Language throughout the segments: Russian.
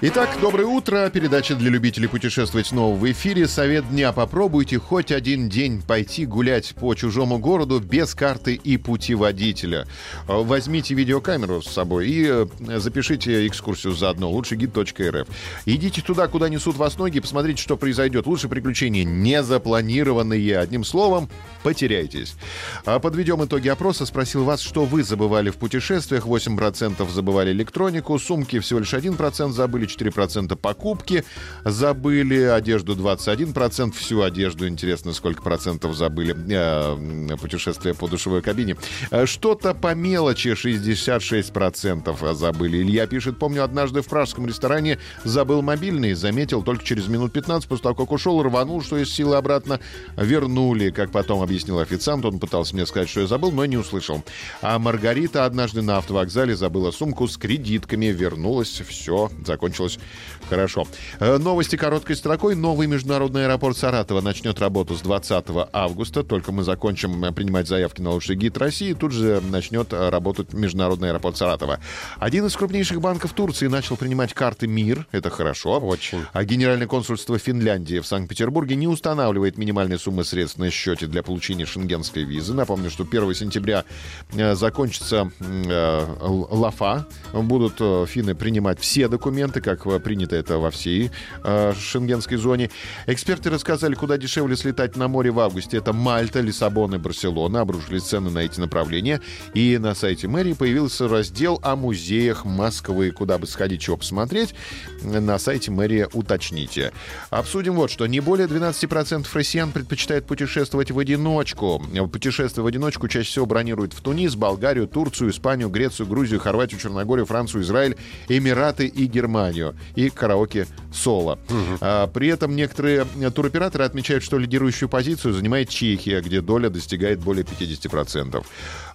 Итак, доброе утро. Передача для любителей путешествовать снова в эфире. Совет дня. Попробуйте хоть один день пойти гулять по чужому городу без карты и путеводителя. Возьмите видеокамеру с собой и э, запишите экскурсию заодно. Лучше гид.рф. Идите туда, куда несут вас ноги, посмотрите, что произойдет. Лучше приключения не запланированные. Одним словом, потеряйтесь. А подведем итоги опроса. Спросил вас, что вы забывали в путешествиях. 8% забывали электронику, сумки всего лишь 1% забыли, 4% покупки забыли, одежду 21%, всю одежду, интересно, сколько процентов забыли, э, путешествие по душевой кабине. Э, что-то по мелочи 66% забыли. Илья пишет, помню, однажды в пражском ресторане забыл мобильный, заметил только через минут 15 после того, как ушел, рванул, что из силы обратно вернули. Как потом объяснил официант, он пытался мне сказать, что я забыл, но не услышал. А Маргарита однажды на автовокзале забыла сумку с кредитками, вернулась, все, закончилось закончилось хорошо. Э, новости короткой строкой. Новый международный аэропорт Саратова начнет работу с 20 августа. Только мы закончим э, принимать заявки на лучший гид России, тут же начнет э, работать международный аэропорт Саратова. Один из крупнейших банков Турции начал принимать карты МИР. Это хорошо. Очень. А Генеральное консульство Финляндии в Санкт-Петербурге не устанавливает минимальной суммы средств на счете для получения шенгенской визы. Напомню, что 1 сентября закончится ЛАФА. Будут финны принимать все документы, как принято это во всей э, шенгенской зоне. Эксперты рассказали, куда дешевле слетать на море в августе. Это Мальта, Лиссабон и Барселона. Обрушились цены на эти направления. И на сайте мэрии появился раздел о музеях Москвы. Куда бы сходить, чего посмотреть, на сайте мэрии уточните. Обсудим вот что. Не более 12% россиян предпочитают путешествовать в одиночку. Путешествие в одиночку чаще всего бронируют в Тунис, Болгарию, Турцию, Испанию, Грецию, Грузию, Хорватию, Черногорию, Францию, Израиль, Эмираты и Германию компанию и караоке соло. Угу. А, при этом некоторые туроператоры отмечают, что лидирующую позицию занимает Чехия, где доля достигает более 50%.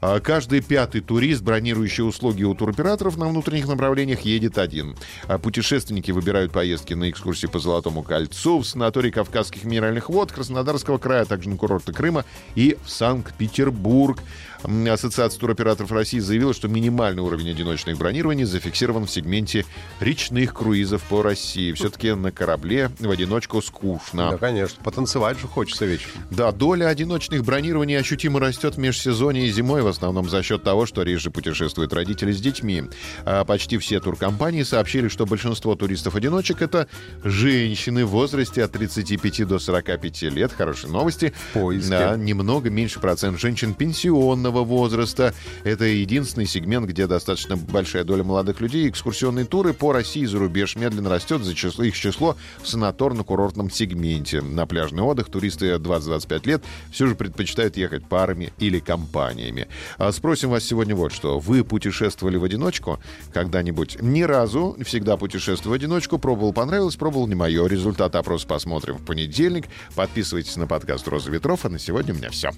А, каждый пятый турист, бронирующий услуги у туроператоров на внутренних направлениях, едет один. А путешественники выбирают поездки на экскурсии по Золотому кольцу, в санаторий Кавказских минеральных вод, Краснодарского края, а также на курорты Крыма и в Санкт-Петербург. Ассоциация туроператоров России заявила, что минимальный уровень одиночных бронирований зафиксирован в сегменте речных круизов по России. Все-таки на корабле в одиночку скучно. Да, конечно. Потанцевать же хочется вечером. Да, доля одиночных бронирований ощутимо растет в межсезонье и зимой, в основном за счет того, что реже путешествуют родители с детьми. А почти все туркомпании сообщили, что большинство туристов-одиночек — это женщины в возрасте от 35 до 45 лет. Хорошие новости. Поиски. Да, немного меньше процент женщин пенсионного возраста. Это единственный сегмент, где достаточно большая доля молодых людей. Экскурсионные туры по России и рубеж медленно растет за число, их число в санаторно-курортном сегменте. На пляжный отдых туристы 20-25 лет все же предпочитают ехать парами или компаниями. А спросим вас сегодня вот что. Вы путешествовали в одиночку когда-нибудь? Ни разу. Всегда путешествую в одиночку. Пробовал, понравилось, пробовал не мое. Результат опроса посмотрим в понедельник. Подписывайтесь на подкаст «Роза ветров». А на сегодня у меня все.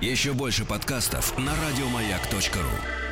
Еще больше подкастов на радиомаяк.ру